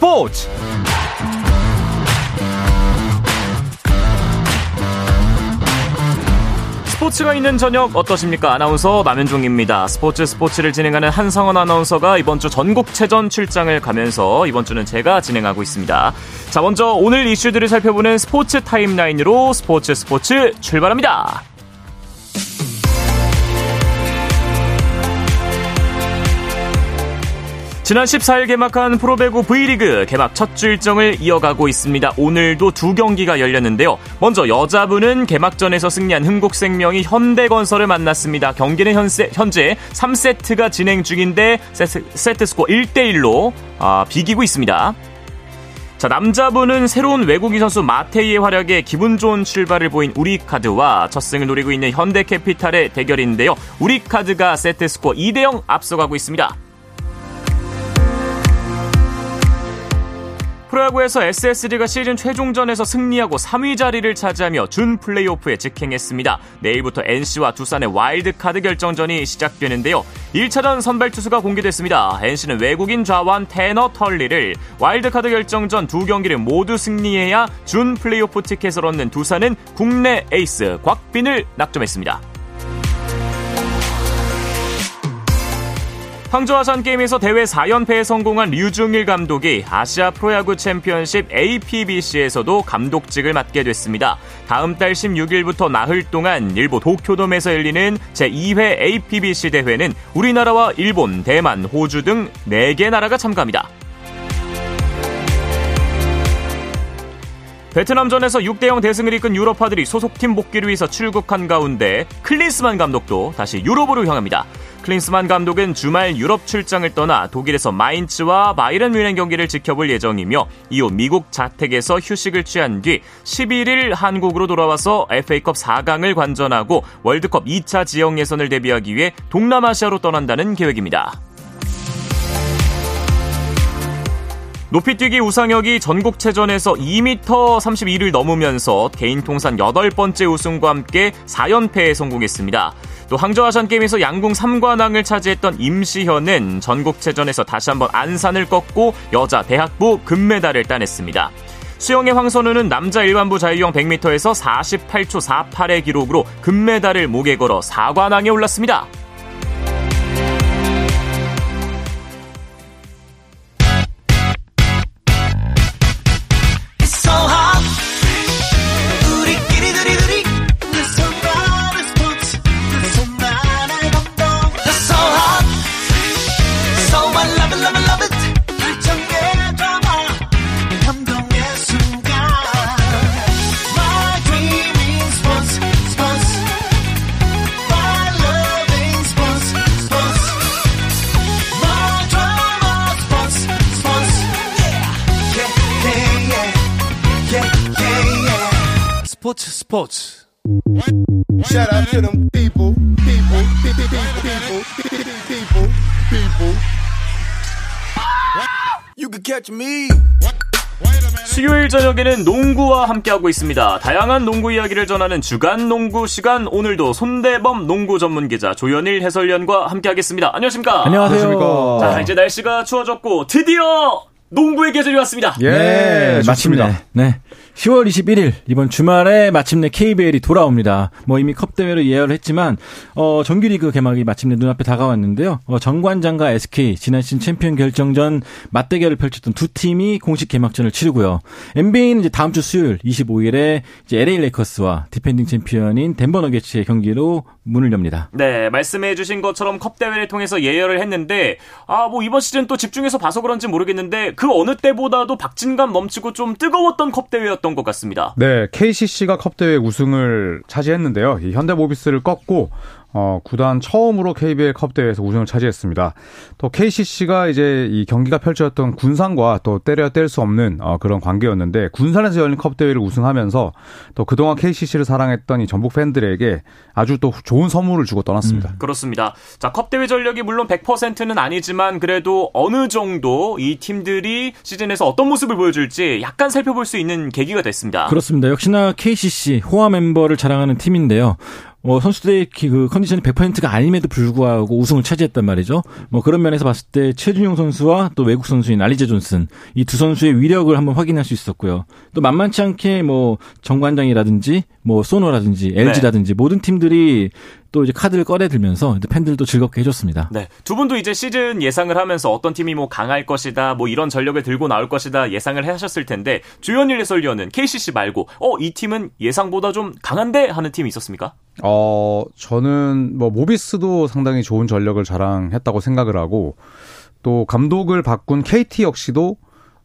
스포츠 스포츠가 있는 저녁 어떠십니까? 아나운서 남현종입니다. 스포츠 스포츠를 진행하는 한성원 아나운서가 이번 주 전국체전 출장을 가면서 이번 주는 제가 진행하고 있습니다. 자, 먼저 오늘 이슈들을 살펴보는 스포츠 타임라인으로 스포츠 스포츠 출발합니다. 지난 14일 개막한 프로배구 V리그 개막 첫 주 일정을 이어가고 있습니다. 오늘도 두 경기가 열렸는데요. 먼저 여자부는 개막전에서 승리한 흥국생명이 현대건설을 만났습니다. 경기는 현세, 현재 3세트가 진행 중인데 세트, 세트 스코어 1대1로 아, 비기고 있습니다. 자, 남자부는 새로운 외국인 선수 마테이의 활약에 기분 좋은 출발을 보인 우리카드와 첫 승을 노리고 있는 현대캐피탈의 대결인데요. 우리카드가 세트 스코어 2대0 앞서가고 있습니다. 프로야구에서 SSG가 시즌 최종전에서 승리하고 3위 자리를 차지하며 준 플레이오프에 직행했습니다. 내일부터 NC와 두산의 와일드카드 결정전이 시작되는데요. 1차전 선발 투수가 공개됐습니다. NC는 외국인 좌완 태너 털리를 와일드카드 결정전 두 경기를 모두 승리해야 준 플레이오프 티켓을 얻는 두산은 국내 에이스 곽빈을 낙점했습니다. 황조 아시안게임에서 대회 4연패에 성공한 류중일 감독이 아시아 프로야구 챔피언십 APBC에서도 감독직을 맡게 됐습니다. 다음 달 16일부터 나흘 동안 일본 도쿄돔에서 열리는 제2회 APBC 대회는 우리나라와 일본, 대만, 호주 등 4개 나라가 참가합니다. 베트남전에서 6대0 대승을 이끈 유럽파들이 소속팀 복귀를 위해서 출국한 가운데 클린스만 감독도 다시 유럽으로 향합니다. 클린스만 감독은 주말 유럽 출장을 떠나 독일에서 마인츠와 바이런 뮌헨 경기를 지켜볼 예정이며 이후 미국 자택에서 휴식을 취한 뒤 11일 한국으로 돌아와서 FA컵 4강을 관전하고 월드컵 2차 지역 예선을 대비하기 위해 동남아시아로 떠난다는 계획입니다. 높이뛰기 우상혁이 전국체전에서 2m 32를 넘으면서 개인 통산 8번째 우승과 함께 4연패에 성공했습니다. 또 항저 아시안게임에서 양궁 3관왕을 차지했던 임시현은 전국체전에서 다시 한번 안산을 꺾고 여자 대학부 금메달을 따냈습니다. 수영의 황선우는 남자 일반부 자유형 100m에서 48초 48의 기록으로 금메달을 목에 걸어 4관왕에 올랐습니다. 스포츠 스포츠 Shout out to them people, people, people, people, people, people, people. You can catch me. 수요일 저녁에는 농구와 함께하고 있습니다. 다양한 농구 이야기를 전하는 주간 농구 시간 오늘도 손대범 농구 전문 기자 조현일 해설위원과 함께하겠습니다. 안녕하십니까? 안녕하세요. 자 이제 날씨가 추워졌고 드디어 농구의 계절이 왔습니다. 예, 네, 마침내. 네. 10월 21일 이번 주말에 마침내 KBL이 돌아옵니다. 뭐 이미 컵 대회로 예열을 했지만 어 정규리그 개막이 마침내 눈앞에 다가왔는데요. 어, 정관장과 SK 지난 시즌 챔피언 결정전 맞대결을 펼쳤던 두 팀이 공식 개막전을 치르고요. NBA는 이제 다음 주 수요일 25일에 이제 LA 레이커스와 디펜딩 챔피언인 덴버 너게츠의 경기로 문을 엽니다. 네, 말씀해 주신 것처럼 컵 대회를 통해서 예열을 했는데 아, 뭐 이번 시즌 또 집중해서 봐서 그런지 모르겠는데 그 어느 때보다도 박진감 넘치고 좀 뜨거웠던 컵 대회였던 것 같습니다. 네, KCC가 컵 대회 우승을 차지했는데요. 이 현대모비스를 꺾고 어, 구단 처음으로 KBL 컵 대회에서 우승을 차지했습니다. 또 KCC가 이제 이 경기가 펼쳐졌던 군산과 또 때려 뗄 수 없는 어, 그런 관계였는데 군산에서 열린 컵 대회를 우승하면서 또 그동안 KCC를 사랑했던 이 전북 팬들에게 아주 또 좋은 선물을 주고 떠났습니다. 음, 그렇습니다. 자, 컵 대회 전력이 물론 100%는 아니지만 그래도 어느 정도 이 팀들이 시즌에서 어떤 모습을 보여줄지 약간 살펴볼 수 있는 계기가 됐습니다. 그렇습니다. 역시나 KCC 호화 멤버를 자랑하는 팀인데요. 뭐 선수들의 그 컨디션이 100%가 아님에도 불구하고 우승을 차지했단 말이죠. 뭐 그런 면에서 봤을 때 최준용 선수와 또 외국 선수인 알리제 존슨 이 두 선수의 위력을 한번 확인할 수 있었고요. 또 만만치 않게 뭐 정관장이라든지 뭐 소노라든지 LG라든지 네. 모든 팀들이 또 이제 카드를 꺼내 들면서 팬들도 즐겁게 해줬습니다. 네. 두 분도 이제 시즌 예상을 하면서 어떤 팀이 뭐 강할 것이다, 뭐 이런 전력을 들고 나올 것이다 예상을 하셨을 텐데 주연일 해설위원은 KCC 말고 어, 이 팀은 예상보다 좀 강한데 하는 팀이 있었습니까? 어, 저는 뭐 모비스도 상당히 좋은 전력을 자랑했다고 생각을 하고 또 감독을 바꾼 KT 역시도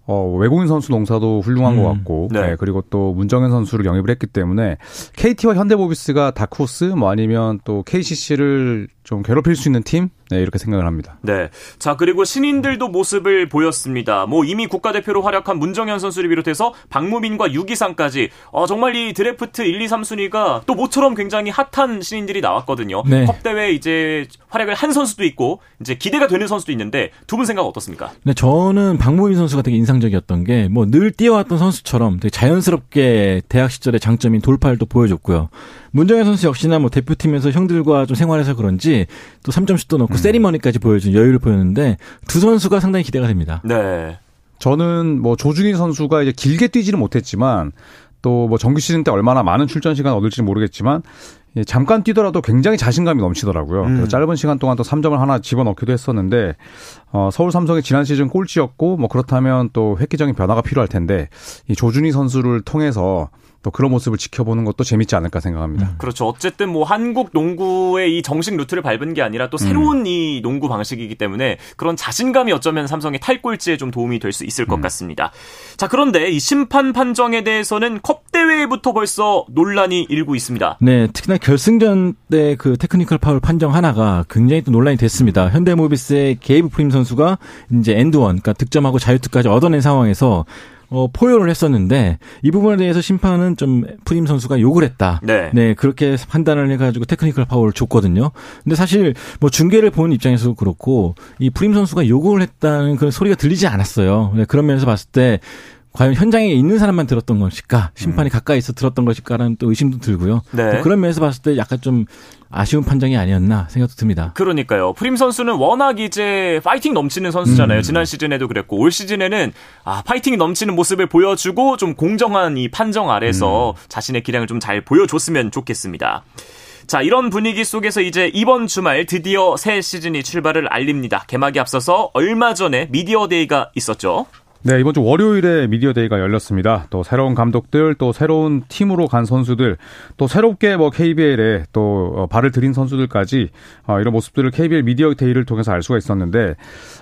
어, 외국인 선수 농사도 훌륭한 음, 것 같고, 네. 네. 그리고 또 문정현 선수를 영입을 했기 때문에 KT와 현대모비스가 다크호스 뭐 아니면 또 KCC를 좀 괴롭힐 수 있는 팀? 네, 이렇게 생각을 합니다. 네. 자, 그리고 신인들도 모습을 보였습니다. 뭐 이미 국가대표로 활약한 문정현 선수를 비롯해서 박무민과 유기상까지 어, 정말 이 드래프트 1, 2, 3순위가 또 모처럼 굉장히 핫한 신인들이 나왔거든요. 네. 컵 대회 이제 활약을 한 선수도 있고 이제 기대가 되는 선수도 있는데 두 분 생각 어떻습니까? 네, 저는 박무민 선수가 되게 인상적이었던 게 뭐 늘 뛰어왔던 선수처럼 되게 자연스럽게 대학 시절의 장점인 돌파를 또 보여줬고요. 문정현 선수 역시나 뭐 대표팀에서 형들과 좀 생활해서 그런지 또 3점슛도 넣고 음. 세리머니까지 보여준 여유를 보였는데 두 선수가 상당히 기대가 됩니다. 네. 저는 뭐 조준희 선수가 이제 길게 뛰지는 못했지만 또 뭐 정규 시즌 때 얼마나 많은 출전 시간 얻을지 모르겠지만 잠깐 뛰더라도 굉장히 자신감이 넘치더라고요. 음. 그래서 짧은 시간 동안 또 3점을 하나 집어넣기도 했었는데 어, 서울 삼성의 지난 시즌 꼴찌였고 뭐 그렇다면 또 획기적인 변화가 필요할 텐데 이 조준희 선수를 통해서 또 그런 모습을 지켜보는 것도 재밌지 않을까 생각합니다. 음. 그렇죠. 어쨌든 뭐 한국 농구의 이 정식 루트를 밟은 게 아니라 또 새로운 음. 이 농구 방식이기 때문에 그런 자신감이 어쩌면 삼성의 탈꼴찌에 좀 도움이 될 수 있을 것 음. 같습니다. 자, 그런데 이 심판 판정에 대해서는 컵 대회부터 벌써 논란이 일고 있습니다. 네, 특히나 결승전 때 그 테크니컬 파울 판정 하나가 굉장히 또 논란이 됐습니다. 현대모비스의 게이브 프림 선수가 이제 and one, 그러니까 득점하고 자유투까지 얻어낸 상황에서 어, 포효를 했었는데 이 부분에 대해서 심판은 좀 프림 선수가 욕을 했다. 네. 네, 그렇게 판단을 해가지고 테크니컬 파울을 줬거든요. 근데 사실 뭐 중계를 본 입장에서도 그렇고 이 프림 선수가 욕을 했다는 그런 소리가 들리지 않았어요. 네, 그런 면에서 봤을 때 과연 현장에 있는 사람만 들었던 것일까 심판이 음. 가까이서 들었던 것일까라는 또 의심도 들고요. 네. 그런 면에서 봤을 때 약간 좀 아쉬운 판정이 아니었나 생각도 듭니다. 그러니까요. 프림 선수는 워낙 이제 파이팅 넘치는 선수잖아요. 음. 지난 시즌에도 그랬고 올 시즌에는 아 파이팅 넘치는 모습을 보여주고 좀 공정한 이 판정 아래서 음. 자신의 기량을 좀 잘 보여줬으면 좋겠습니다. 자, 이런 분위기 속에서 이제 이번 주말 드디어 새 시즌이 출발을 알립니다. 개막에 앞서서 얼마 전에 미디어 데이가 있었죠. 네, 이번 주 월요일에 미디어데이가 열렸습니다. 또 새로운 감독들, 또 새로운 팀으로 간 선수들, 또 새롭게 뭐 KBL에 또 어, 발을 들인 선수들까지 어, 이런 모습들을 KBL 미디어데이를 통해서 알 수가 있었는데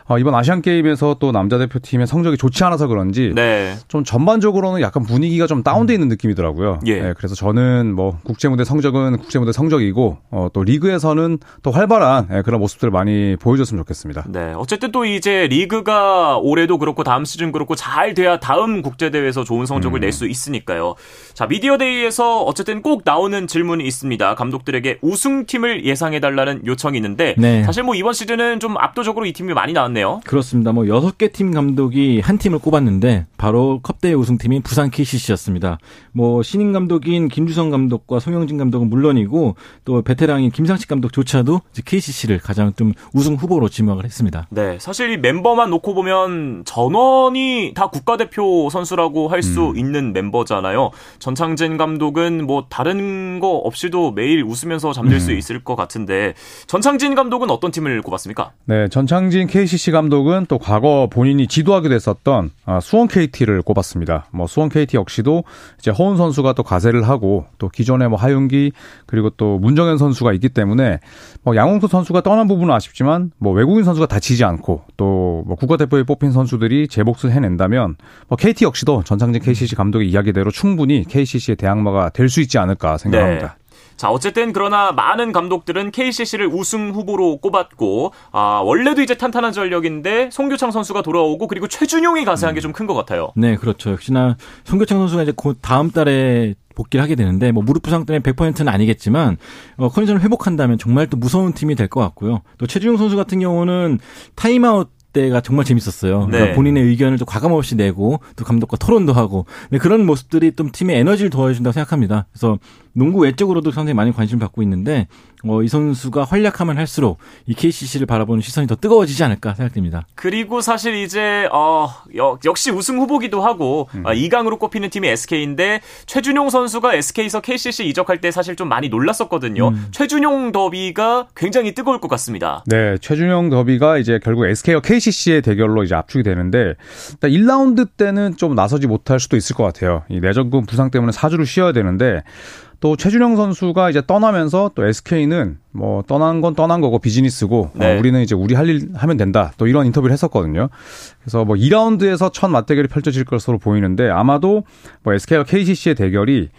어, 이번 아시안 게임에서 또 남자 대표팀의 성적이 좋지 않아서 그런지 네. 좀 전반적으로는 약간 분위기가 좀 다운돼 있는 느낌이더라고요. 예. 네, 그래서 저는 뭐 국제 무대 성적은 국제 무대 성적이고 어, 또 리그에서는 또 활발한 네, 그런 모습들을 많이 보여줬으면 좋겠습니다. 네, 어쨌든 또 이제 리그가 올해도 그렇고 다음 시즌 그렇고 잘 돼야 다음 국제 대회에서 좋은 성적을 음. 낼수 있으니까요. 자 미디어 데이에서 어쨌든 꼭 나오는 질문이 있습니다. 감독들에게 우승팀을 예상해 달라는 요청이 있는데 네. 사실 뭐 이번 시즌은 좀 압도적으로 이 팀이 많이 나왔네요. 그렇습니다. 뭐 여섯 개팀 감독이 한 팀을 꼽았는데 바로 컵대회 우승팀인 부산 KCC였습니다. 뭐 신인 감독인 김주성 감독과 송영진 감독은 물론이고 또 베테랑인 김상식 감독조차도 KCC를 가장 좀 우승 후보로 지명을 했습니다. 네, 사실 이 멤버만 놓고 보면 전원이 다 국가대표 선수라고 할수 음. 있는 멤버잖아요. 전창진 감독은 뭐 다른 거 없이도 매일 웃으면서 잠들 음. 수 있을 것 같은데 전창진 감독은 어떤 팀을 꼽았습니까? 네, 전창진 KCC 감독은 또 과거 본인이 지도하기도 했었던 아, 수원 KT를 꼽았습니다. 뭐 수원 KT 역시도 이제 허운 선수가 또 가세를 하고 또 기존에 뭐 하윤기 그리고 또 문정현 선수가 있기 때문에 뭐 양홍수 선수가 떠난 부분은 아쉽지만 뭐 외국인 선수가 다치지 않고 또 뭐 국가대표에 뽑힌 선수들이 제 몫을 해낸다면 뭐 KT 역시도 전창진 KCC 감독의 이야기대로 충분히 KCC의 대항마가 될 수 있지 않을까 생각합니다. 네. 자, 어쨌든 그러나 많은 감독들은 KCC를 우승 후보로 꼽았고, 아, 원래도 이제 탄탄한 전력인데 송교창 선수가 돌아오고 그리고 최준용이 가세한 게 좀 큰 것 같아요. 네, 그렇죠. 역시나 송교창 선수가 이제 곧 다음 달에 복귀를 하게 되는데 뭐 무릎 부상 때문에 100%는 아니겠지만 어, 컨디션을 회복한다면 정말 또 무서운 팀이 될 것 같고요. 또 최준용 선수 같은 경우는 타임아웃 때가 정말 재밌었어요. 그러니까 네. 본인의 의견을 좀 가감 없이 내고 또 감독과 토론도 하고 네, 그런 모습들이 좀 팀의 에너지를 도와준다고 생각합니다. 그래서 농구 외적으로도 상당히 많이 관심을 받고 있는데 어, 이 선수가 활약하면 할수록 이 KCC를 바라보는 시선이 더 뜨거워지지 않을까 생각됩니다. 그리고 사실 이제 어, 역시 우승 후보기도 하고 음. 어, 2강으로 꼽히는 팀이 SK인데 최준용 선수가 SK에서 KCC 이적할 때 사실 좀 많이 놀랐었거든요. 음. 최준용 더비가 굉장히 뜨거울 것 같습니다. 네, 최준용 더비가 이제 결국 SK와 KCC의 대결로 이제 압축이 되는데 1라운드 때는 좀 나서지 못할 수도 있을 것 같아요. 이 내전근 부상 때문에 4주를 쉬어야 되는데 또 최준영 선수가 이제 떠나면서 또 SK는 뭐 떠난 건 떠난 거고 비즈니스고 어, 네. 어, 우리는 이제 우리 할 일 하면 된다. 또 이런 인터뷰를 했었거든요. 그래서 뭐 2라운드에서 첫 맞대결이 펼쳐질 것으로 보이는데 아마도 뭐 SK와 KCC의 대결이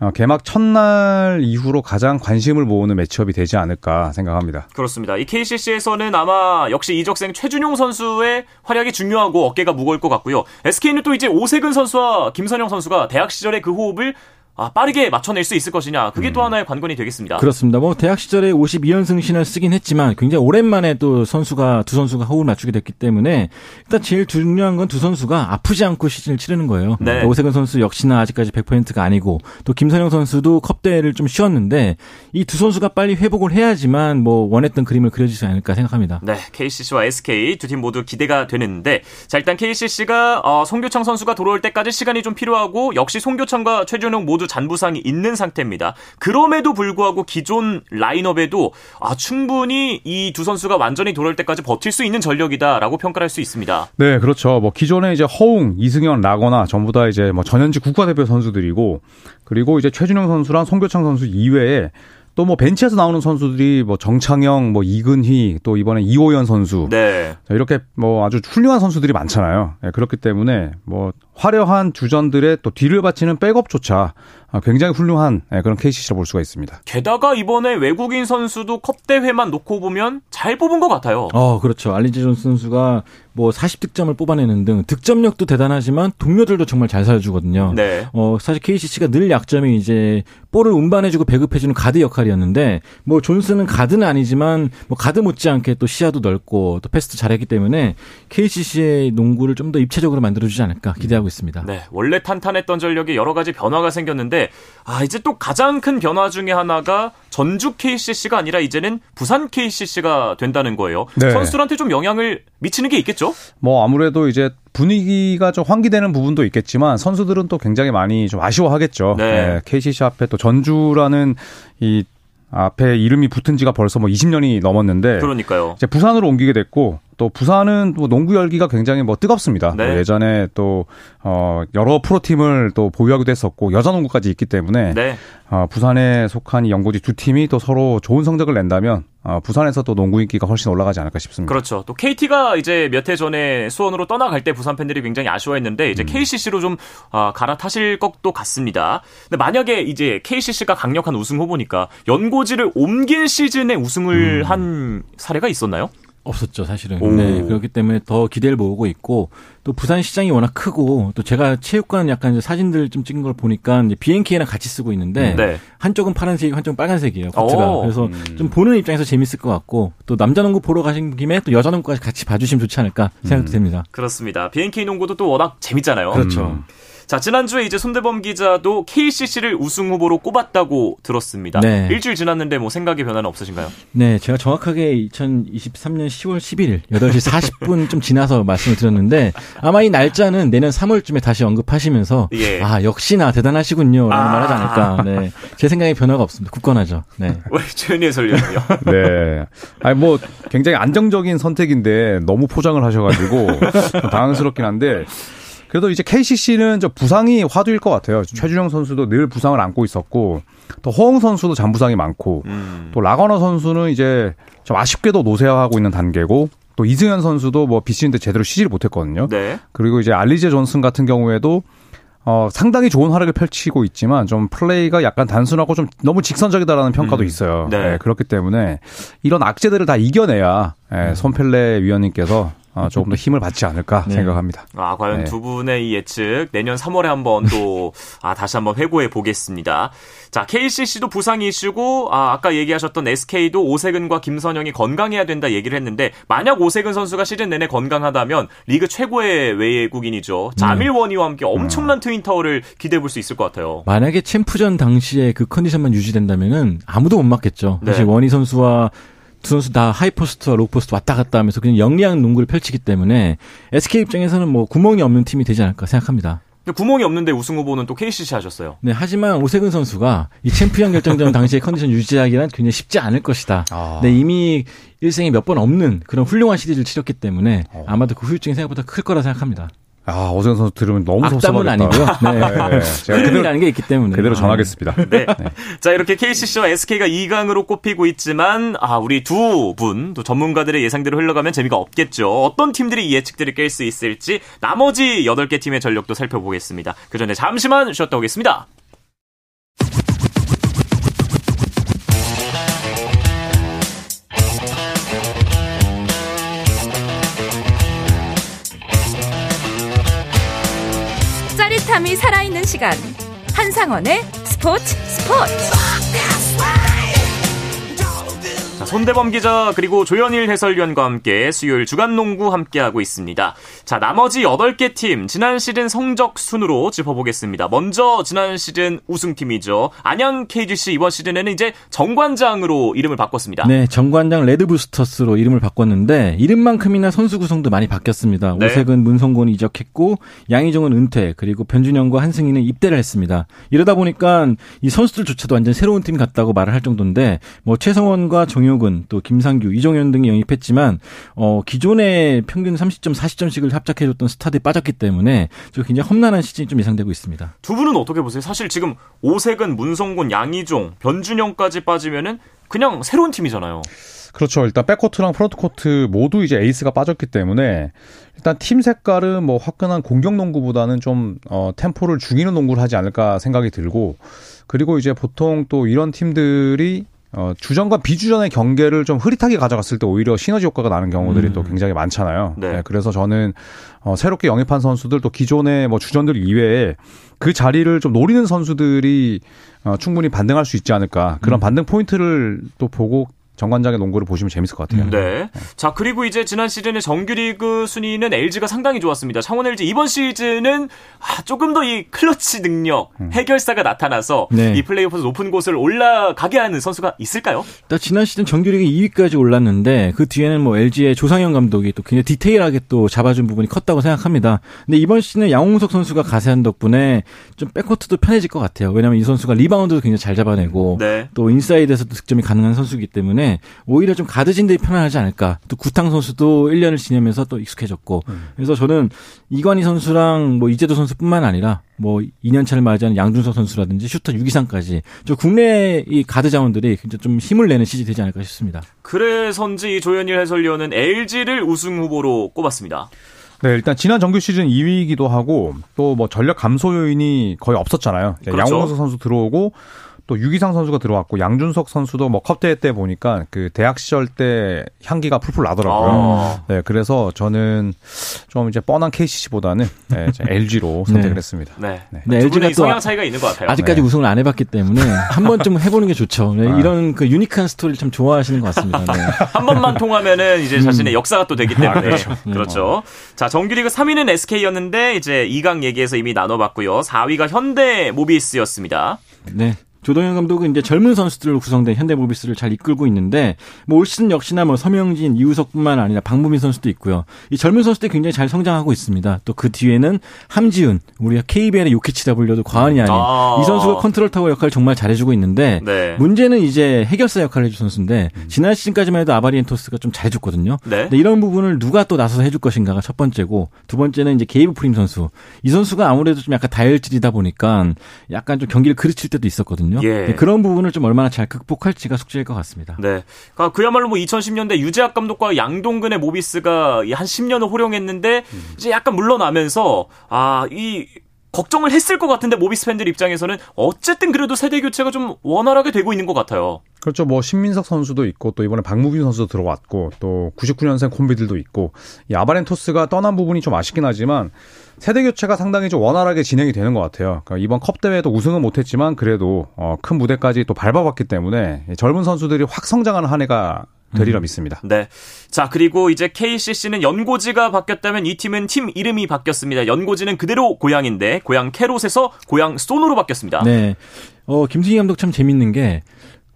어, 개막 첫날 이후로 가장 관심을 모으는 매치업이 되지 않을까 생각합니다. 그렇습니다. 이 KCC에서는 아마 역시 이적생 최준용 선수의 활약이 중요하고 어깨가 무거울 것 같고요. SK는 또 이제 오세근 선수와 김선영 선수가 대학 시절의 그 호흡을 아, 빠르게 맞춰낼 수 있을 것이냐. 그게 음. 또 하나의 관건이 되겠습니다. 그렇습니다. 뭐 대학 시절에 52연승 신을 쓰긴 했지만 굉장히 오랜만에 또 선수가 두 선수가 호흡을 맞추게 됐기 때문에 일단 제일 중요한 건 두 선수가 아프지 않고 시즌을 치르는 거예요. 네. 그러니까 오세근 선수 역시나 아직까지 100%가 아니고 또 김선영 선수도 컵 대회를 좀 쉬었는데 이 두 선수가 빨리 회복을 해야지만 뭐 원했던 그림을 그려지지 않을까 생각합니다. 네, KCC와 SK 두 팀 모두 기대가 되는데 자 일단 KCC가 어, 송교창 선수가 돌아올 때까지 시간이 좀 필요하고 역시 송교창과 최준용 모두 모두 잔부상이 있는 상태입니다. 그럼에도 불구하고 기존 라인업에도 아, 충분히 이 두 선수가 완전히 돌아올 때까지 버틸 수 있는 전력이다라고 평가를 할수 있습니다. 네, 그렇죠. 뭐 기존에 이제 허웅, 이승현, 라거나 전부 다 이제 뭐 전현직 국가대표 선수들이고 그리고 이제 최준영 선수랑 송교창 선수 이외에 또 뭐 벤치에서 나오는 선수들이 뭐 정창영, 뭐 이근희, 또 이번에 이호연 선수. 네. 이렇게 뭐 아주 훌륭한 선수들이 많잖아요. 네, 그렇기 때문에 뭐 화려한 주전들의 또 뒤를 바치는 백업조차 굉장히 훌륭한 네, 그런 KCC라 볼 수가 있습니다. 게다가 이번에 외국인 선수도 컵 대회만 놓고 보면 잘 뽑은 것 같아요. 어, 그렇죠. 알리지 존스 선수가 뭐 40득점을 뽑아내는 등 득점력도 대단하지만 동료들도 정말 잘 살려주거든요. 네. 어, 사실 KCC가 늘 약점이 이제 볼을 운반해주고 배급해주는 가드 역할이었는데 뭐 존스는 가드는 아니지만 뭐 가드 못지않게 또 시야도 넓고 또 패스도 잘했기 때문에 KCC의 농구를 좀 더 입체적으로 만들어주지 않을까 기대하고 있습니다. 네. 원래 탄탄했던 전력에 여러 가지 변화가 생겼는데 아 이제 또 가장 큰 변화 중에 하나가 전주 KCC가 아니라 이제는 부산 KCC가 된다는 거예요. 네. 선수들한테 좀 영향을 미치는 게 있겠죠? 뭐 아무래도 이제 분위기가 좀 환기되는 부분도 있겠지만 선수들은 또 굉장히 많이 좀 아쉬워하겠죠. 네. 네. KCC 앞에 또 전주라는 이 앞에 이름이 붙은 지가 벌써 뭐 20년이 넘었는데 그러니까요. 이제 부산으로 옮기게 됐고 또 부산은 뭐 농구 열기가 굉장히 뭐 뜨겁습니다. 네. 뭐 예전에 또 어, 여러 프로팀을 또 보유하기도 했었고 여자 농구까지 있기 때문에 네. 어, 부산에 속한 이 연고지 두 팀이 또 서로 좋은 성적을 낸다면 어, 부산에서 또 농구 인기가 훨씬 올라가지 않을까 싶습니다. 그렇죠. 또 KT가 이제 몇 해 전에 수원으로 떠나갈 때 부산 팬들이 굉장히 아쉬워했는데 이제 음. KCC로 좀 어, 갈아타실 것도 같습니다. 근데 만약에 이제 KCC가 강력한 우승 후보니까 연고지를 옮긴 시즌에 우승을 음. 한 사례가 있었나요? 없었죠, 사실은. 오. 네. 그렇기 때문에 더 기대를 모으고 있고 또 부산 시장이 워낙 크고 또 제가 체육관 약간 사진들 좀 찍은 걸 보니까 이제 BNK랑 같이 쓰고 있는데 네. 한쪽은 파란색, 한쪽은 빨간색이에요. 코트가. 오. 그래서 음. 좀 보는 입장에서 재밌을 것 같고 또 남자 농구 보러 가신 김에 또 여자 농구까지 같이 봐 주시면 좋지 않을까 생각도 음. 됩니다. 그렇습니다. BNK 농구도 또 워낙 재밌잖아요. 그렇죠. 음. 자, 지난주에 이제 손대범 기자도 KCC를 우승 후보로 꼽았다고 들었습니다. 네. 일주일 지났는데 뭐 생각의 변화는 없으신가요? 네, 제가 정확하게 2023년 10월 11일 8시 40분 좀 지나서 말씀을 드렸는데 아마 이 날짜는 내년 3월쯤에 다시 언급하시면서 예. 아, 역시나 대단하시군요. 라는 아. 말 하지 않을까. 네. 제 생각에 변화가 없습니다. 굳건하죠. 네. 왜 최은희 해설위원요 네. 아니 뭐 굉장히 안정적인 선택인데 너무 포장을 하셔 가지고 당황스럽긴 한데 그래도 이제 KCC는 저 부상이 화두일 것 같아요. 음. 최준영 선수도 늘 부상을 안고 있었고 또 허웅 선수도 잔부상이 많고 음. 또 라거너 선수는 이제 좀 아쉽게도 노쇠화하고 있는 단계고 또 이승현 선수도 뭐 비시즌 때 제대로 쉬지를 못했거든요. 네. 그리고 이제 알리제 존슨 같은 경우에도 어, 상당히 좋은 활약을 펼치고 있지만 좀 플레이가 약간 단순하고 좀 너무 직선적이다라는 평가도 음. 있어요. 네. 네. 그렇기 때문에 이런 악재들을 다 이겨내야 예, 음. 손펠레 위원님께서 어, 조금 더 힘을 받지 않을까 네. 생각합니다. 아, 과연 네. 두 분의 이 예측 내년 3월에 한번 또 아, 다시 한번 회고해 보겠습니다. 자, KCC도 부상 이슈고 아, 아까 얘기하셨던 SK도 오세근과 김선영이 건강해야 된다 얘기를 했는데 만약 오세근 선수가 시즌 내내 건강하다면 리그 최고의 외국인이죠. 자밀 원이와 함께 엄청난 트윈타워를 기대해 볼 수 있을 것 같아요. 만약에 챔프전 당시에 그 컨디션만 유지된다면은 아무도 못 맞겠죠. 네. 사실 원희 선수와 두 선수 다 하이포스트와 로포스트 왔다 갔다 하면서 그냥 영리한 농구를 펼치기 때문에 SK 입장에서는 뭐 구멍이 없는 팀이 되지 않을까 생각합니다. 근데 구멍이 없는데 우승 후보는 또 KCC 하셨어요. 네, 하지만 오세근 선수가 이 챔피언 결정전 당시의 컨디션 유지하기란 굉장히 쉽지 않을 것이다. 아. 네, 이미 일생에 몇 번 없는 그런 훌륭한 시리즈를 치렀기 때문에 아마도 그 후유증이 생각보다 클 거라 생각합니다. 아, 오세근 선수 들으면 너무 섭섭하겠다. 아니고요. 네. 네, 제가 그대로, 흐름이라는 게 있기 때문에. 그대로 아. 전하겠습니다. 네. 자, 이렇게 KCC와 SK가 2강으로 꼽히고 있지만, 아, 우리 두 분, 또 전문가들의 예상대로 흘러가면 재미가 없겠죠. 어떤 팀들이 이 예측들을 깰 수 있을지, 나머지 8개 팀의 전력도 살펴보겠습니다. 그 전에 잠시만 쉬었다 오겠습니다. 짜릿함이 살아있는 시간. 한상원의 스포츠 스포츠 손대범 기자 그리고 조현일 해설위원과 함께 수요일 주간 농구 함께하고 있습니다. 자, 나머지 8개 팀 지난 시즌 성적 순으로 짚어보겠습니다. 먼저 지난 시즌 우승팀이죠. 안양 KGC 이번 시즌에는 이제 정관장으로 이름을 바꿨습니다. 네, 정관장 레드부스터스로 이름을 바꿨는데 이름만큼이나 선수 구성도 많이 바뀌었습니다. 네. 오색은 문성곤이 이적했고 양희종은 은퇴 그리고 변준형과 한승희는 입대를 했습니다. 이러다 보니까 이 선수들조차도 완전 새로운 팀 같다고 말을 할 정도인데 뭐 최성원과 정효근 또 김상규, 이종현 등이 영입했지만 어 기존의 평균 30점, 40점씩을 합작해줬던 스타들이 빠졌기 때문에 좀 굉장히 험난한 시즌이 좀 예상되고 있습니다. 두 분은 어떻게 보세요? 사실 지금 오세근 문성곤, 양희종, 변준형까지 빠지면은 그냥 새로운 팀이잖아요. 그렇죠. 일단 백코트랑 프론트코트 모두 이제 에이스가 빠졌기 때문에 일단 팀 색깔은 뭐 화끈한 공격 농구보다는 좀 어, 템포를 죽이는 농구를 하지 않을까 생각이 들고 그리고 이제 보통 또 이런 팀들이 어, 주전과 비주전의 경계를 좀 흐릿하게 가져갔을 때 오히려 시너지 효과가 나는 경우들이 또 굉장히 많잖아요. 네. 네, 그래서 저는 어, 새롭게 영입한 선수들 또 기존의 뭐 주전들 이외에 그 자리를 좀 노리는 선수들이 어, 충분히 반등할 수 있지 않을까 그런 반등 포인트를 또 보고 정관장의 농구를 보시면 재밌을 것 같아요. 네. 자, 그리고 이제 지난 시즌에 정규리그 순위는 LG가 상당히 좋았습니다. 창원 LG 이번 시즌은 아, 조금 더 이 클러치 능력, 해결사가 나타나서 네. 이 플레이오프에서 높은 곳을 올라가게 하는 선수가 있을까요? 일단 지난 시즌 정규리그 2위까지 올랐는데 그 뒤에는 뭐 LG의 조상현 감독이 또 굉장히 디테일하게 또 잡아준 부분이 컸다고 생각합니다. 근데 이번 시즌에 양홍석 선수가 가세한 덕분에 좀 백코트도 편해질 것 같아요. 왜냐하면 이 선수가 리바운드도 굉장히 잘 잡아내고 네. 또 인사이드에서도 득점이 가능한 선수이기 때문에 오히려 좀 가드진들이 편안하지 않을까. 또 구탕 선수도 1년을 지내면서 또 익숙해졌고. 그래서 저는 이관희 선수랑 뭐 이재도 선수뿐만 아니라 뭐 2년 차를 맞이하는 양준석 선수라든지 슈터 유기상까지 저 국내 이 가드 자원들이 굉장히 좀 힘을 내는 시즌이 되지 않을까 싶습니다. 그래서인지 이 조현일 해설위원은 LG를 우승 후보로 꼽았습니다. 네, 일단 지난 정규 시즌 2위이기도 하고 또 뭐 전력 감소 요인이 거의 없었잖아요. 네, 그렇죠. 양홍석 선수 들어오고 또 유기상 선수가 들어왔고 양준석 선수도 뭐 컵대회 때 보니까 그 대학 시절 때 향기가 풀풀 나더라고요. 아. 네, 그래서 저는 좀 이제 뻔한 KCC보다는 네, LG로 선택을 네. 했습니다. 네. 네. 네, 두 LG 가 분의 또 성향 차이가 있는 것 같아요. 아직까지 네. 우승을 안 해봤기 때문에 한 번쯤 해보는 게 좋죠. 네, 아. 이런 그 유니크한 스토리를 참 좋아하시는 것 같습니다. 네. 한 번만 통하면 이제 자신의 역사가 또 되기 때문에 그렇죠. 그렇죠. 자 정규리그 3위는 SK였는데 이제 2강 얘기에서 이미 나눠봤고요. 4위가 현대 모비스였습니다. 네. 조동현 감독은 이제 젊은 선수들로 구성된 현대모비스를 잘 이끌고 있는데 뭐 올 시즌 역시나 뭐 서명진, 이우석뿐만 아니라 박무빈 선수도 있고요. 이 젊은 선수들이 굉장히 잘 성장하고 있습니다. 또 그 뒤에는 함지훈, 우리가 KBL의 요키치라 불려도 과언이 아닌 아. 이 선수가 컨트롤 타워 역할을 정말 잘해주고 있는데 네. 문제는 이제 해결사 역할을 해줄 선수인데 지난 시즌까지만 해도 아바리엔토스가 좀 잘해줬거든요. 네. 근데 이런 부분을 누가 또 나서서 해줄 것인가가 첫 번째고 두 번째는 이제 게이브 프림 선수 이 선수가 아무래도 좀 약간 다혈질이다 보니까 약간 좀 경기를 그르칠 때도 있었거든요. 예. 네, 그런 부분을 좀 얼마나 잘 극복할지가 숙제일 것 같습니다. 네. 그러니까 그야말로 뭐 2010년대 유재학 감독과 양동근의 모비스가 이한 10년을 호령했는데 이제 약간 물러나면서 아, 이 걱정을 했을 것 같은데 모비스 팬들 입장에서는 어쨌든 그래도 세대 교체가 좀 원활하게 되고 있는 것 같아요. 그렇죠. 뭐 신민석 선수도 있고 또 이번에 박무빈 선수도 들어왔고 또 99년생 콤비들도 있고 이 아바렌토스가 떠난 부분이 좀 아쉽긴 하지만 세대 교체가 상당히 좀 원활하게 진행이 되는 것 같아요. 그러니까 이번 컵 대회도 우승은 못했지만 그래도 어, 큰 무대까지 또 밟아봤기 때문에 젊은 선수들이 확 성장하는 한 해가 되리라 믿습니다. 네. 자, 그리고 이제 KCC는 연고지가 바뀌었다면 이 팀은 팀 이름이 바뀌었습니다. 연고지는 그대로 고향인데 고향 캐롯에서 고향 소노로 바뀌었습니다. 네. 어, 김승희 감독 참 재밌는 게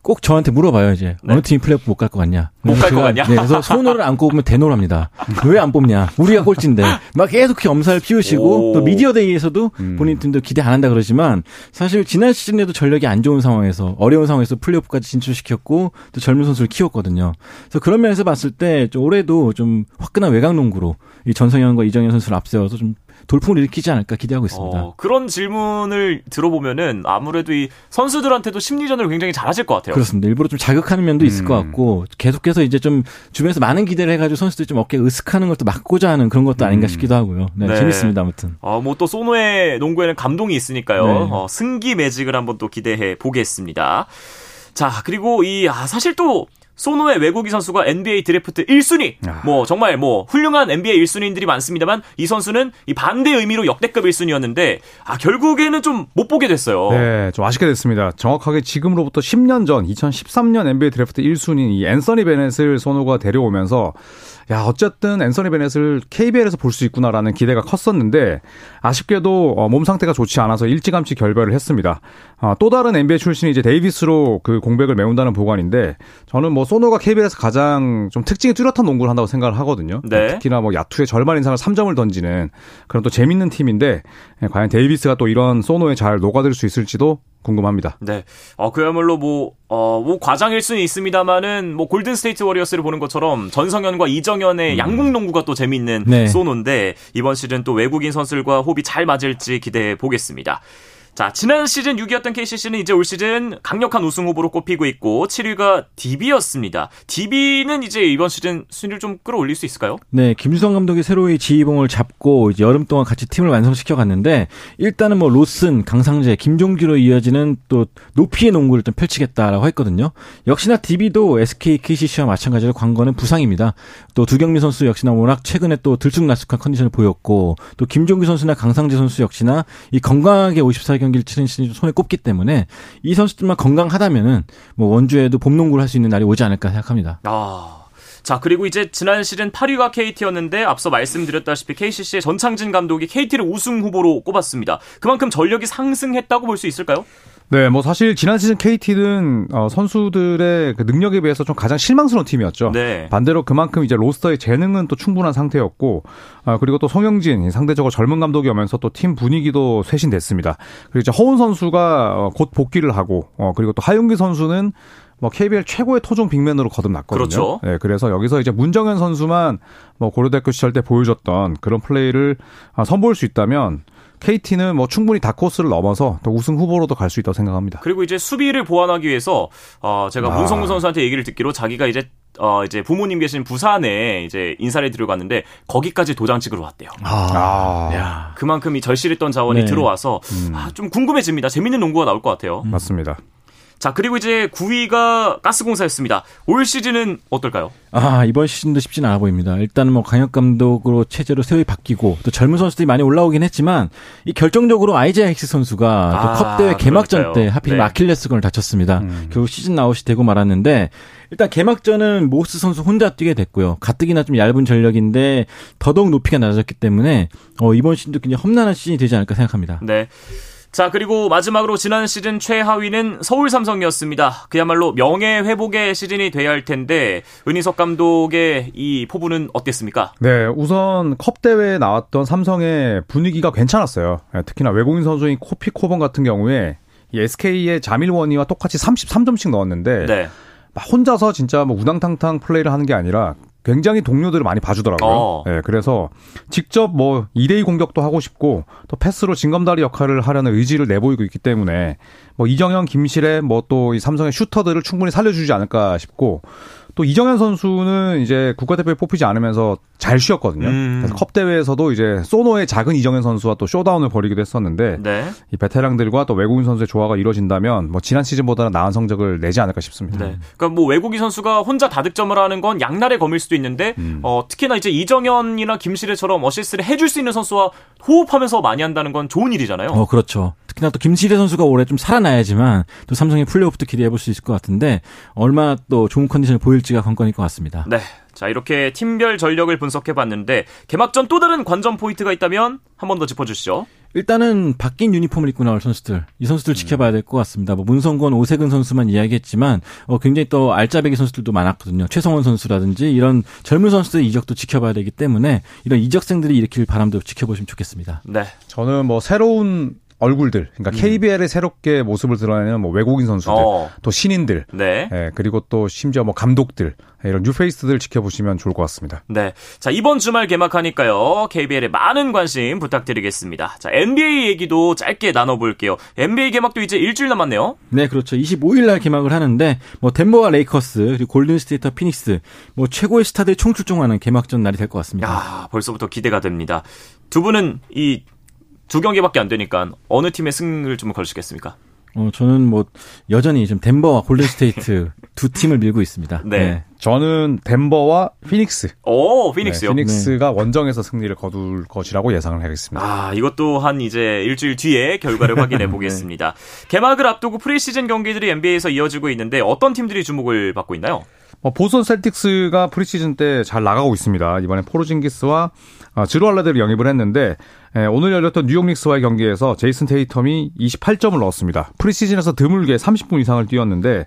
꼭 저한테 물어봐요 이제 네. 어느 팀이 플레이오프 못 갈 것 같냐 못 갈 것 같냐? 네, 그래서 손호를 안 꼽으면 대노랍니다 왜 안 뽑냐 우리가 꼴찌인데 막 계속 그 엄살을 피우시고 오. 또 미디어데이에서 음. 본인 팀도 기대 안 한다 그러지만 사실 지난 시즌에도 전력이 안 좋은 상황에서 어려운 상황에서 플레이오프까지 진출시켰고 또 젊은 선수를 키웠거든요 그래서 그런 면에서 봤을 때 좀 올해도 좀 화끈한 외곽 농구로 이 전성현과 이정현 선수를 앞세워서 좀 돌풍을 일으키지 않을까 기대하고 있습니다. 어, 그런 질문을 들어보면은 아무래도 이 선수들한테도 심리전을 굉장히 잘하실 것 같아요. 그렇습니다. 일부러 좀 자극하는 면도 있을 것 같고 계속해서 이제 좀 주변에서 많은 기대를 해가지고 선수들이 좀 어깨 으쓱하는 것도 막고자 하는 그런 것도 아닌가 싶기도 하고요. 네, 네. 재밌습니다. 아무튼. 어, 뭐 또 소노의 농구에는 감동이 있으니까요. 네. 어, 승기 매직을 한번 또 기대해 보겠습니다. 자, 그리고 이, 아, 사실 또, 소노의 외국인 선수가 NBA 드래프트 1순위. 아. 뭐, 정말 뭐, 훌륭한 NBA 1순위인들이 많습니다만, 이 선수는 이 반대 의미로 역대급 1순위였는데, 아, 결국에는 좀 못 보게 됐어요. 네, 좀 아쉽게 됐습니다. 정확하게 지금으로부터 10년 전 2013년 NBA 드래프트 1순위 이 앤서니 베넷을 소노가 데려오면서 야, 어쨌든 앤서니 베넷을 KBL에서 볼 수 있구나라는 기대가 컸었는데 아쉽게도 어, 몸 상태가 좋지 않아서 일찌감치 결별을 했습니다. 어, 또 다른 NBA 출신이 이제 데이비스로 그 공백을 메운다는 복안인데 저는 뭐 소노가 KBL에서 가장 좀 특징이 뚜렷한 농구를 한다고 생각을 하거든요. 네. 특히나 뭐 야투의 절반 이상을 3점을 던지는 그런 또 재밌는 팀인데 예, 과연 데이비스가 또 이런 소노에 잘 녹아들 수 있을지도 궁금합니다. 네. 어, 그야말로 뭐, 어, 뭐, 과장일 수는 있습니다만은, 뭐, 골든 스테이트 워리어스를 보는 것처럼 전성현과 이정현의 양궁 농구가 또 재밌는 네. 소노인데, 이번 시즌 또 외국인 선수들과 호흡이 잘 맞을지 기대해 보겠습니다. 자, 지난 시즌 6위였던 KCC는 이제 올 시즌 강력한 우승 후보로 꼽히고 있고, 7위가 DB였습니다. DB는 이제 이번 시즌 순위를 좀 끌어올릴 수 있을까요? 네, 김수성 감독이 새로이 지휘봉을 잡고 여름 동안 같이 팀을 완성시켜 갔는데 일단은 뭐 로슨, 강상재, 김종규로 이어지는 또 높이의 농구를 좀 펼치겠다라고 했거든요. 역시나 DB도 SK KCC와 마찬가지로 관건은 부상입니다. 또 두경민 선수 역시나 워낙 최근에 또 들쑥날쑥한 컨디션을 보였고 또 김종규 선수나 강상재 선수 역시나 이 건강하게 54경 기를 치는 시즌이 좀 손에 꼽기 때문에 이 선수들만 건강하다면은 뭐 원주에도 봄 농구를 할 수 있는 날이 오지 않을까 생각합니다. 아. 자, 그리고 이제 지난 시즌 8위가 KT였는데 앞서 말씀드렸다시피 KCC의 전창진 감독이 KT를 우승 후보로 꼽았습니다. 그만큼 전력이 상승했다고 볼 수 있을까요? 네, 뭐 사실 지난 시즌 KT는 어, 선수들의 그 능력에 비해서 좀 가장 실망스러운 팀이었죠. 네. 반대로 그만큼 이제 로스터의 재능은 또 충분한 상태였고, 어, 그리고 또 송영진 상대적으로 젊은 감독이 오면서 또 팀 분위기도 쇄신됐습니다. 그리고 이제 허운 선수가 어, 곧 복귀를 하고, 어, 그리고 또 하윤기 선수는 뭐 KBL 최고의 토종 빅맨으로 거듭났거든요. 그렇죠. 네, 그래서 여기서 이제 문정현 선수만 뭐 고려대학교 시절 때 보여줬던 그런 플레이를 아, 선보일 수 있다면 KT는 뭐 충분히 다코스를 넘어서 또 우승 후보로도 갈 수 있다고 생각합니다. 그리고 이제 수비를 보완하기 위해서 어 제가 아. 문성구 선수한테 얘기를 듣기로 자기가 이제 어 이제 부모님 계신 부산에 이제 인사를 드려 갔는데 거기까지 도장 찍으러 왔대요. 아, 그만큼 이 절실했던 자원이 네. 들어와서 아, 좀 궁금해집니다. 재밌는 농구가 나올 것 같아요. 맞습니다. 자 그리고 이제 9위가 가스공사였습니다. 올 시즌은 어떨까요? 아, 이번 시즌도 쉽지는 않아 보입니다. 일단은 뭐 강혁 감독으로 체제로 새로이 바뀌고 또 젊은 선수들이 많이 올라오긴 했지만 이 결정적으로 아이제아 힉스 선수가 아, 또 컵대회 개막전 그러니까요. 때 하필 네. 아킬레스건을 다쳤습니다. 결국 시즌 아웃이 되고 말았는데 일단 개막전은 모스 선수 혼자 뛰게 됐고요. 가뜩이나 좀 얇은 전력인데 더더욱 높이가 낮아졌기 때문에 어, 이번 시즌도 굉장히 험난한 시즌이 되지 않을까 생각합니다. 네. 자, 그리고 마지막으로 지난 시즌 최하위는 서울 삼성이었습니다. 그야말로 명예 회복의 시즌이 돼야 할 텐데 은희석 감독의 이 포부는 어땠습니까? 네, 우선 컵 대회에 나왔던 삼성의 분위기가 괜찮았어요. 예, 특히나 외국인 선수인 코피 코번 같은 경우에 이 SK의 자밀 원이와 똑같이 33점씩 넣었는데 네. 막 혼자서 진짜 뭐 우당탕탕 플레이를 하는 게 아니라 굉장히 동료들을 많이 봐주더라고요. 어. 예, 그래서 직접 뭐 2대2 공격도 하고 싶고 또 패스로 징검다리 역할을 하려는 의지를 내보이고 있기 때문에 뭐 이정현, 김실의 뭐 또 이 삼성의 슈터들을 충분히 살려주지 않을까 싶고 또 이정현 선수는 이제 국가대표에 뽑히지 않으면서 잘 쉬었거든요. 음. 그래서 컵 대회에서도 이제 소노의 작은 이정현 선수와 또 쇼다운을 벌이기도 했었는데 네. 이 베테랑들과 또 외국인 선수의 조화가 이루어진다면 뭐 지난 시즌보다는 나은 성적을 내지 않을까 싶습니다. 네. 그러니까 뭐 외국인 선수가 혼자 다득점을 하는 건 양날의 검일 수도 있는데 음. 어, 특히나 이제 이정현이나 김시래처럼 어시스트를 해줄 수 있는 선수와 호흡하면서 많이 한다는 건 좋은 일이잖아요. 어, 그렇죠. 특히나 또 김시래 선수가 올해 좀 살아나야지만 또 삼성의 플레이오프도 기대해 볼 수 있을 것 같은데 얼마나 또 좋은 컨디션을 보일지가 관건일 것 같습니다. 네. 자, 이렇게 팀별 전력을 분석해 봤는데 개막전 또 다른 관전 포인트가 있다면 한 번 더 짚어 주시죠. 일단은 바뀐 유니폼을 입고 나올 선수들, 이 선수들 지켜봐야 될 것 같습니다. 뭐 문성건, 오세근 선수만 이야기했지만 어, 굉장히 또 알짜배기 선수들도 많았거든요. 최성원 선수라든지 이런 젊은 선수들의 이적도 지켜봐야 되기 때문에 이런 이적생들이 일으킬 바람도 지켜보시면 좋겠습니다. 네. 저는 뭐 새로운 얼굴들, 그러니까 KBL의 새롭게 모습을 드러내는 뭐 외국인 선수들, 어. 또 신인들, 네. 예, 그리고 또 심지어 뭐 감독들 이런 뉴페이스들 지켜보시면 좋을 것 같습니다. 네. 자, 이번 주말 개막하니까요. KBL에 많은 관심 부탁드리겠습니다. 자, NBA 얘기도 짧게 나눠볼게요. NBA 개막도 이제 일주일 남았네요. 네, 그렇죠. 25일 날 개막을 하는데 뭐 덴버와 레이커스 그리고 골든스테이트와 피닉스 뭐 최고의 스타들이 총출동하는 개막전 날이 될 것 같습니다. 야, 벌써부터 기대가 됩니다. 두 분은 이 두 경기밖에 안 되니까 어느 팀의 승을 좀 걸으시겠습니까? 어, 저는 뭐 여전히 좀 덴버와 골든스테이트 두 팀을 밀고 있습니다. 네. 저는 덴버와 피닉스. 오, 피닉스요. 네, 피닉스가 원정에서 승리를 거둘 것이라고 예상을 하겠습니다. 아, 이것도 한 이제 일주일 뒤에 결과를 확인해 보겠습니다. 개막을 앞두고 프리시즌 경기들이 NBA에서 이어지고 있는데 어떤 팀들이 주목을 받고 있나요? 어, 보스턴 셀틱스가 프리시즌 때 잘 나가고 있습니다. 이번에 포르징기스와 어, 즈루 할러데이를 영입을 했는데 에, 오늘 열렸던 뉴욕 닉스와의 경기에서 제이슨 테이텀이 28점을 넣었습니다. 프리시즌에서 드물게 30분 이상을 뛰었는데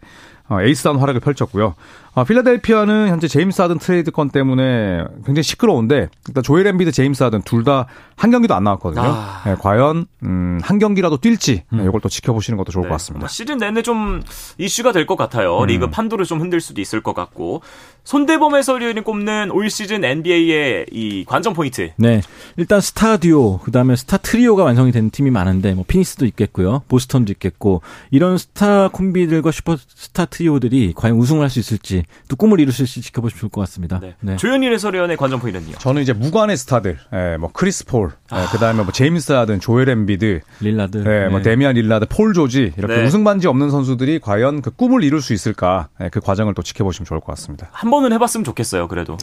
어, 에이스다운 활약을 펼쳤고요. 어, 필라델피아는 현재 제임스 하든 트레이드 건 때문에 굉장히 시끄러운데 일단 조엘 엠비드 제임스 하든 둘 다 한 경기도 안 나왔거든요. 아. 예, 과연 음, 한 경기라도 뛸지 예, 이걸 또 지켜보시는 것도 좋을 네, 것 같습니다. 시즌 내내 좀 이슈가 될 것 같아요. 리그 판도를 좀 흔들 수도 있을 것 같고 손대범 해설위원이 꼽는 올 시즌 NBA의 이 관전 포인트. 네. 일단 스타 듀오, 그 다음에 스타 트리오가 완성이 되는 팀이 많은데, 뭐, 피닉스도 있겠고요. 보스턴도 있겠고, 이런 스타 콤비들과 슈퍼 스타 트리오들이 과연 우승을 할 수 있을지, 또 꿈을 이룰지 지켜보시면 좋을 것 같습니다. 네. 네. 조현일 해설위원의 관전 포인트는요. 저는 이제 무관의 스타들, 예, 뭐 크리스 폴, 예, 아. 그다음에 뭐 제임스 하든, 조엘 엠비드, 릴라드. 예, 뭐 네. 데미안 릴라드, 폴 조지 이렇게 네. 우승 반지 없는 선수들이 과연 그 꿈을 이룰 수 있을까? 예, 그 과정을 또 지켜보시면 좋을 것 같습니다. 한 번은 해봤으면 좋겠어요. 그래도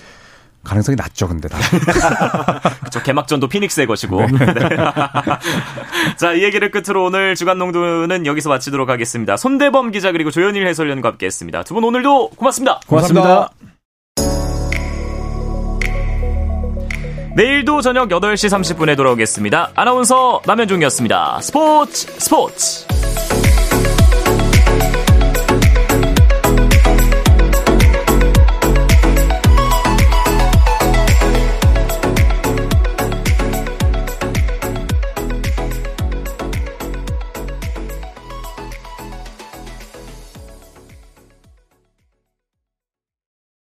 가능성이 낮죠, 근데 다. 저 개막전도 피닉스의 것이고. 네. 자, 이 얘기를 끝으로 오늘 주간 농구는 여기서 마치도록 하겠습니다. 손대범 기자 그리고 조현일 해설위원과 함께했습니다. 두 분 오늘도 고맙습니다. 고맙습니다. 내일도 저녁 8시 30분에 돌아오겠습니다. 아나운서 남현종이었습니다. 스포츠 스포츠.